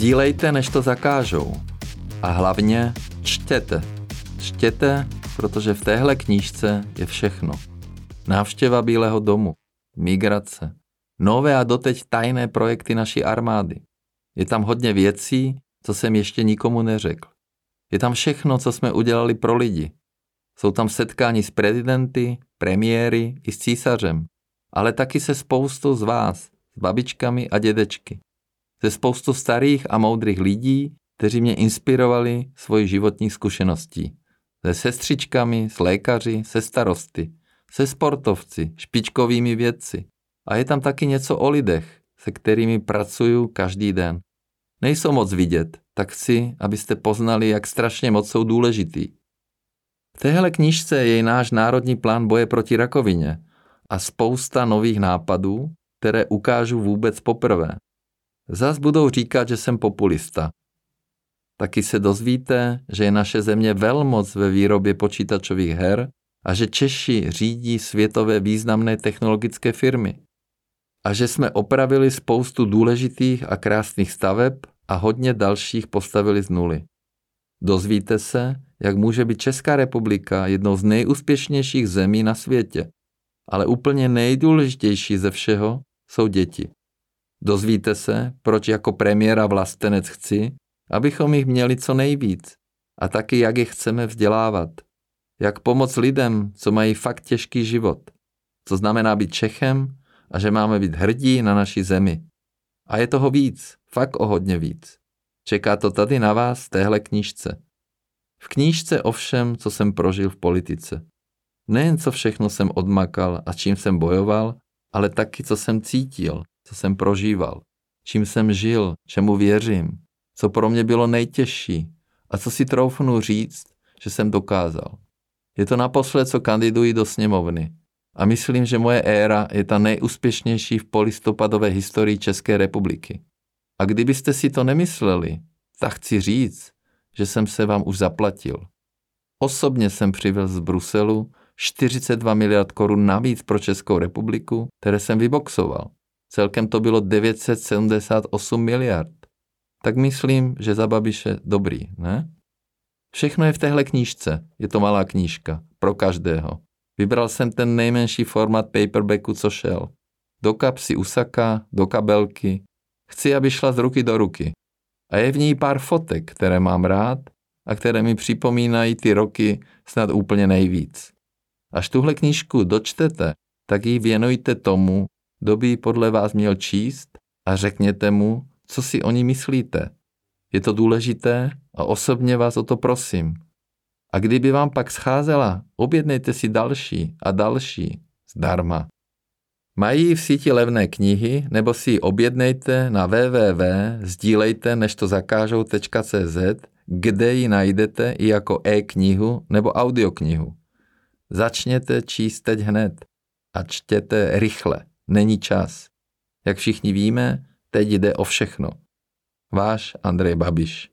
Sdílejte, než to zakážou. A hlavně čtěte. Čtěte, protože v téhle knížce je všechno. Návštěva Bílého domu, migrace, nové a doteď tajné projekty naší armády. Je tam hodně věcí, co jsem ještě nikomu neřekl. Je tam všechno, co jsme udělali pro lidi. Jsou tam setkání s prezidenty, premiéry i s císařem, ale taky se spoustou z vás, s babičkami a dědečky. Se spoustou starých a moudrých lidí, kteří mě inspirovali svoji životní zkušeností. Se sestřičkami, s lékaři, se starosty, se sportovci, špičkovými vědci. A je tam taky něco o lidech, se kterými pracuju každý den. Nejsou moc vidět, tak chci, abyste poznali, jak strašně moc jsou důležitý. V téhle knižce je náš národní plán boje proti rakovině a spousta nových nápadů, které ukážu vůbec poprvé. Zas budou říkat, že jsem populista. Taky se dozvíte, že je naše země velmoc ve výrobě počítačových her a že Češi řídí světové významné technologické firmy. A že jsme opravili spoustu důležitých a krásných staveb a hodně dalších postavili z nuly. Dozvíte se, jak může být Česká republika jednou z nejúspěšnějších zemí na světě. Ale úplně nejdůležitější ze všeho jsou děti. Dozvíte se, proč jako premiéra vlastenec chci, abychom jich měli co nejvíc a taky jak je chceme vzdělávat. Jak pomoct lidem, co mají fakt těžký život. Co znamená být Čechem a že máme být hrdí na naší zemi. A je toho víc, fakt o hodně víc. Čeká to tady na vás v téhle knížce. V knížce o všem, co jsem prožil v politice. Nejen co všechno jsem odmakal a čím jsem bojoval, ale taky co jsem cítil, co jsem prožíval, čím jsem žil, čemu věřím, co pro mě bylo nejtěžší a co si troufnu říct, že jsem dokázal. Je to naposled, co kandiduji do sněmovny. A myslím, že moje éra je ta nejúspěšnější v polistopadové historii České republiky. A kdybyste si to nemysleli, tak chci říct, že jsem se vám už zaplatil. Osobně jsem přivez z Bruselu 42 miliard korun navíc pro Českou republiku, které jsem vyboxoval. Celkem to bylo 978 miliard. Tak myslím, že za Babiše dobrý, ne? Všechno je v téhle knížce. Je to malá knížka. Pro každého. Vybral jsem ten nejmenší format paperbacku, co šel. Do kapsy usaka, do kabelky. Chci, aby šla z ruky do ruky. A je v ní pár fotek, které mám rád a které mi připomínají ty roky snad úplně nejvíc. Až tuhle knížku dočtete, tak ji věnujte tomu, kdo by ji podle vás měl číst a řekněte mu, co si o ní myslíte. Je to důležité a osobně vás o to prosím. A kdyby vám pak scházela, objednejte si další a další zdarma. Mají v síti levné knihy, nebo si ji objednejte na www.sdílejte než to zakážou.cz, kde ji najdete i jako e-knihu nebo audioknihu. Začněte číst teď hned a čtěte rychle, není čas. Jak všichni víme, teď jde o všechno. Váš Andrej Babiš.